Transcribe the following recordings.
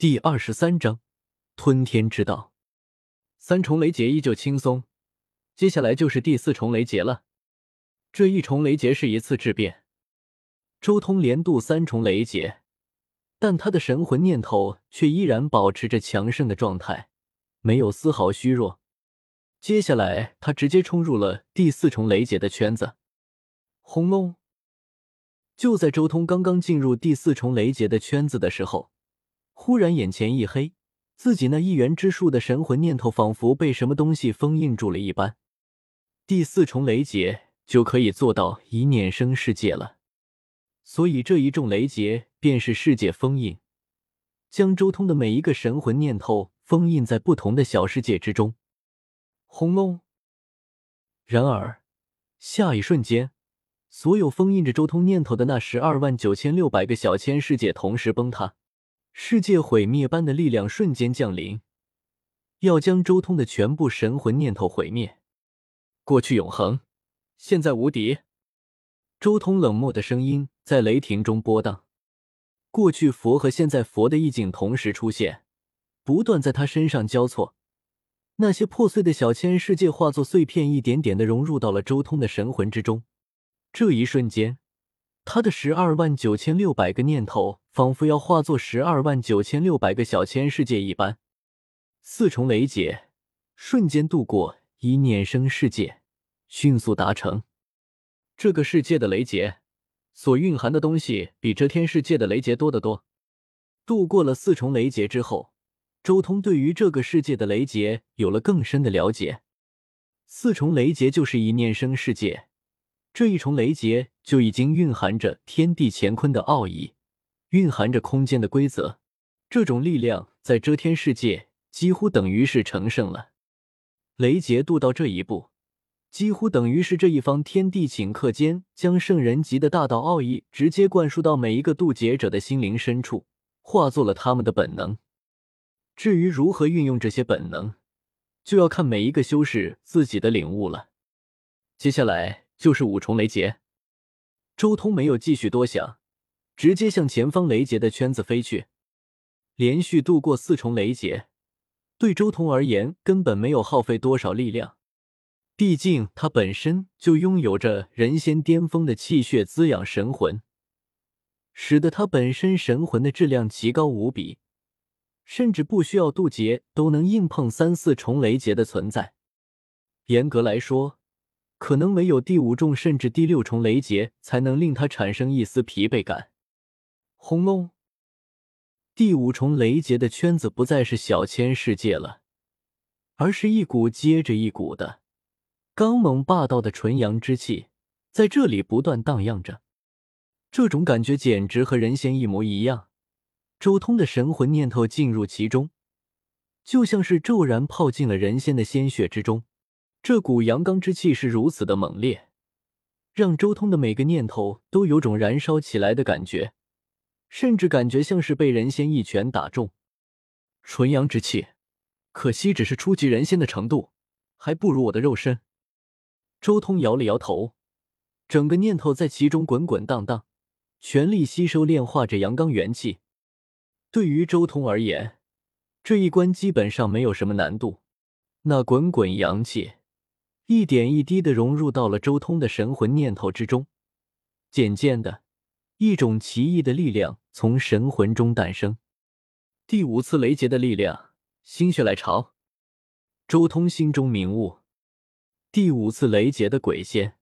第二十三章吞天之道。三重雷劫依旧轻松，接下来就是第四重雷劫了。这一重雷劫是一次质变，周通连渡三重雷劫，但他的神魂念头却依然保持着强盛的状态，没有丝毫虚弱。接下来，他直接冲入了第四重雷劫的圈子。轰隆！就在周通刚刚进入第四重雷劫的圈子的时候。忽然眼前一黑，自己那一元之术的神魂念头仿佛被什么东西封印住了一般。第四重雷劫就可以做到一念生世界了，所以这一重雷劫便是世界封印，将周通的每一个神魂念头封印在不同的小世界之中。轰隆！然而下一瞬间，所有封印着周通念头的那十二万九千六百个小千世界同时崩塌。世界毁灭般的力量瞬间降临，要将周通的全部神魂念头毁灭。过去永恒，现在无敌。周通冷漠的声音在雷霆中波荡。过去佛和现在佛的意境同时出现，不断在他身上交错。那些破碎的小千世界化作碎片，一点点的融入到了周通的神魂之中。这一瞬间。他的十二万九千六百个念头，仿佛要化作十二万九千六百个小千世界一般。四重雷劫瞬间度过，一念生世界迅速达成。这个世界的雷劫所蕴含的东西，比遮天世界的雷劫多得多。度过了四重雷劫之后，周通对于这个世界的雷劫有了更深的了解。四重雷劫就是一念生世界。这一重雷劫就已经蕴含着天地乾坤的奥义，蕴含着空间的规则。这种力量在遮天世界几乎等于是成圣了。雷劫渡到这一步，几乎等于是这一方天地顷刻间将圣人级的大道奥义直接灌输到每一个渡劫者的心灵深处，化作了他们的本能。至于如何运用这些本能，就要看每一个修士自己的领悟了。接下来。就是五重雷劫，周通没有继续多想，直接向前方雷劫的圈子飞去。连续度过四重雷劫，对周通而言根本没有耗费多少力量，毕竟他本身就拥有着人仙巅峰的气血滋养神魂，使得他本身神魂的质量奇高无比，甚至不需要渡劫都能硬碰三四重雷劫的存在。严格来说。可能唯有第五重甚至第六重雷劫才能令他产生一丝疲惫感。轰隆！第五重雷劫的圈子不再是小千世界了，而是一股接着一股的刚猛霸道的纯阳之气在这里不断荡漾着。这种感觉简直和人仙一模一样。周通的神魂念头进入其中，就像是骤然泡进了人仙的鲜血之中。这股阳刚之气是如此的猛烈，让周通的每个念头都有种燃烧起来的感觉，甚至感觉像是被人仙一拳打中。纯阳之气，可惜只是初级人仙的程度，还不如我的肉身。周通摇了摇头，整个念头在其中滚滚荡荡，全力吸收炼化着阳刚元气。对于周通而言，这一关基本上没有什么难度。那滚滚阳气。一点一滴的融入到了周通的神魂念头之中，渐渐的，一种奇异的力量从神魂中诞生。第五次雷劫的力量，心血来潮。周通心中明悟，第五次雷劫的鬼仙，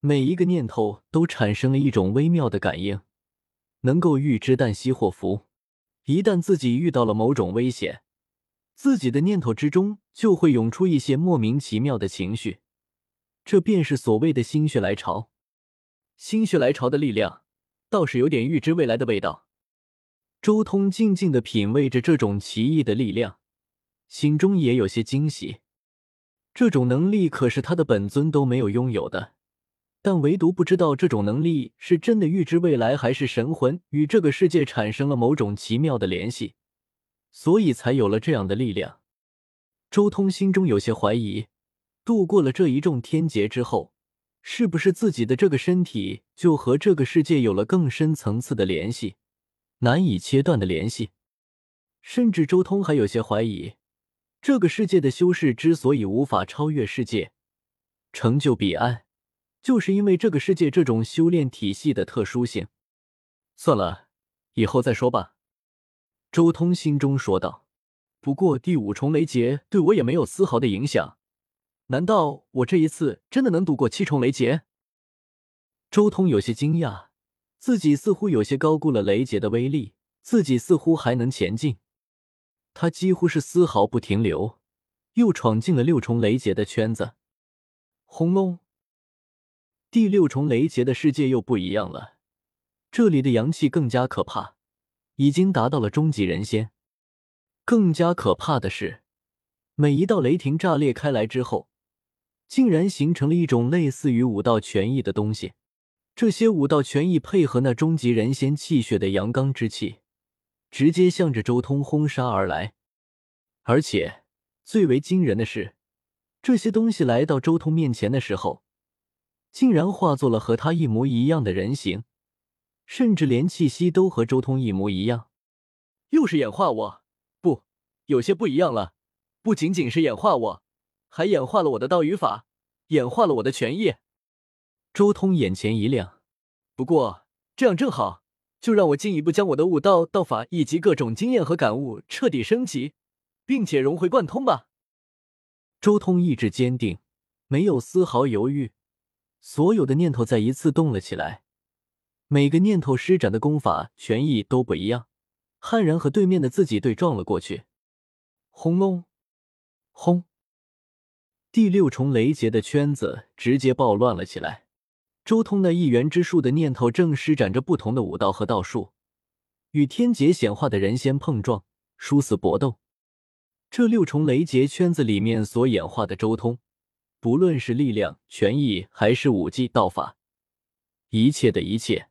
每一个念头都产生了一种微妙的感应，能够预知旦夕祸福。一旦自己遇到了某种危险。自己的念头之中就会涌出一些莫名其妙的情绪，这便是所谓的心血来潮。心血来潮的力量倒是有点预知未来的味道。周通静静的品味着这种奇异的力量，心中也有些惊喜。这种能力可是他的本尊都没有拥有的，但唯独不知道这种能力是真的预知未来，还是神魂与这个世界产生了某种奇妙的联系。所以才有了这样的力量。周通心中有些怀疑，度过了这一重天劫之后，是不是自己的这个身体就和这个世界有了更深层次的联系，难以切断的联系？甚至周通还有些怀疑，这个世界的修士之所以无法超越世界，成就彼岸，就是因为这个世界这种修炼体系的特殊性。算了，以后再说吧。周通心中说道。不过第五重雷劫对我也没有丝毫的影响，难道我这一次真的能躲过七重雷劫？周通有些惊讶，自己似乎有些高估了雷劫的威力，自己似乎还能前进。他几乎是丝毫不停留，又闯进了六重雷劫的圈子。轰隆！第六重雷劫的世界又不一样了，这里的阳气更加可怕，已经达到了终极人仙。更加可怕的是，每一道雷霆炸裂开来之后，竟然形成了一种类似于武道拳意的东西。这些武道拳意配合那终极人仙气血的阳刚之气，直接向着周通轰杀而来。而且最为惊人的是，这些东西来到周通面前的时候，竟然化作了和他一模一样的人形，甚至连气息都和周通一模一样。又是演化我。不有些不一样了，不仅仅是演化我，还演化了我的道与法，演化了我的权益。周通眼前一亮，不过这样正好，就让我进一步将我的悟道、道法以及各种经验和感悟彻底升级，并且融会贯通吧。周通意志坚定，没有丝毫犹豫，所有的念头再一次动了起来，每个念头施展的功法、权益都不一样。悍然和对面的自己对撞了过去。轰隆，轰！第六重雷劫的圈子直接暴乱了起来。周通那一元之术的念头正施展着不同的武道和道术，与天劫显化的人仙碰撞，殊死搏斗。这六重雷劫圈子里面所演化的周通，不论是力量、权益还是武技、道法，一切的一切，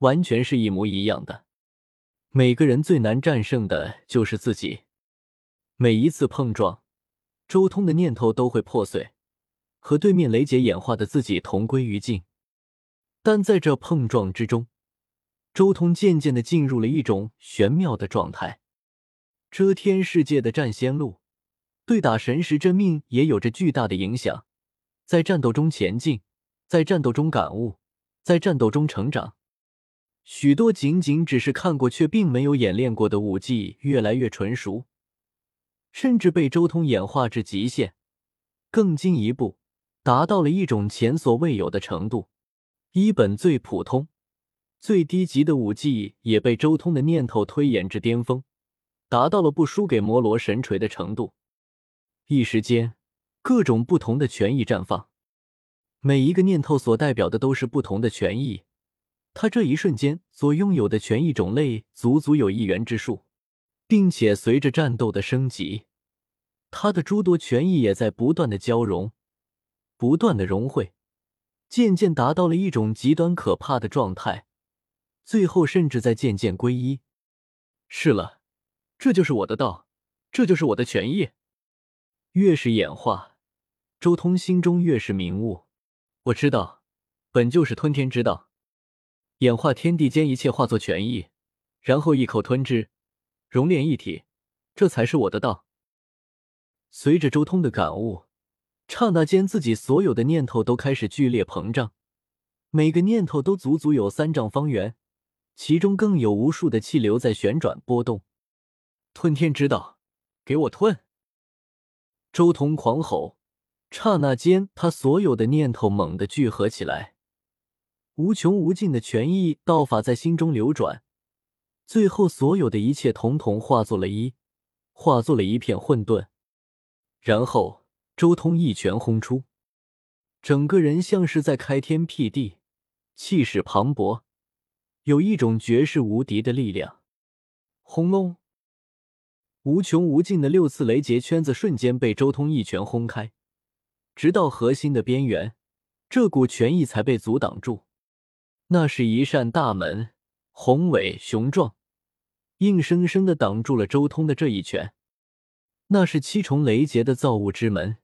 完全是一模一样的。每个人最难战胜的就是自己。每一次碰撞，周通的念头都会破碎，和对面雷劫演化的自己同归于尽。但在这碰撞之中，周通渐渐的进入了一种玄妙的状态。遮天世界的战仙路，对打神石真命也有着巨大的影响。在战斗中前进，在战斗中感悟，在战斗中成长。许多仅仅只是看过却并没有演练过的武技，越来越纯熟。甚至被周通演化至极限，更进一步达到了一种前所未有的程度。一本最普通、最低级的武技也被周通的念头推演至巅峰，达到了不输给摩罗神锤的程度。一时间，各种不同的权益绽放，每一个念头所代表的都是不同的权益。他这一瞬间所拥有的权益种类，足足有一元之数。并且随着战斗的升级，他的诸多权益也在不断的交融，不断的融汇，渐渐达到了一种极端可怕的状态，最后甚至在渐渐归一。是了，这就是我的道，这就是我的权益。越是演化，周通心中越是明悟。我知道，本就是吞天之道，演化天地间一切化作权益，然后一口吞之。熔炼一体，这才是我的道。随着周通的感悟，刹那间自己所有的念头都开始剧烈膨胀，每个念头都足足有三丈方圆，其中更有无数的气流在旋转波动。吞天之道，给我吞！周通狂吼，刹那间他所有的念头猛地聚合起来，无穷无尽的权益道法在心中流转。最后，所有的一切统统化作了一，化作了一片混沌。然后，周通一拳轰出，整个人像是在开天辟地，气势磅礴，有一种绝世无敌的力量。轰隆！无穷无尽的六次雷劫圈子瞬间被周通一拳轰开，直到核心的边缘，这股权意才被阻挡住。那是一扇大门。宏伟雄壮，硬生生的挡住了周通的这一拳。那是七重雷劫的造物之门，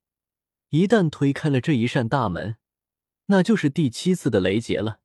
一旦推开了这一扇大门，那就是第七次的雷劫了。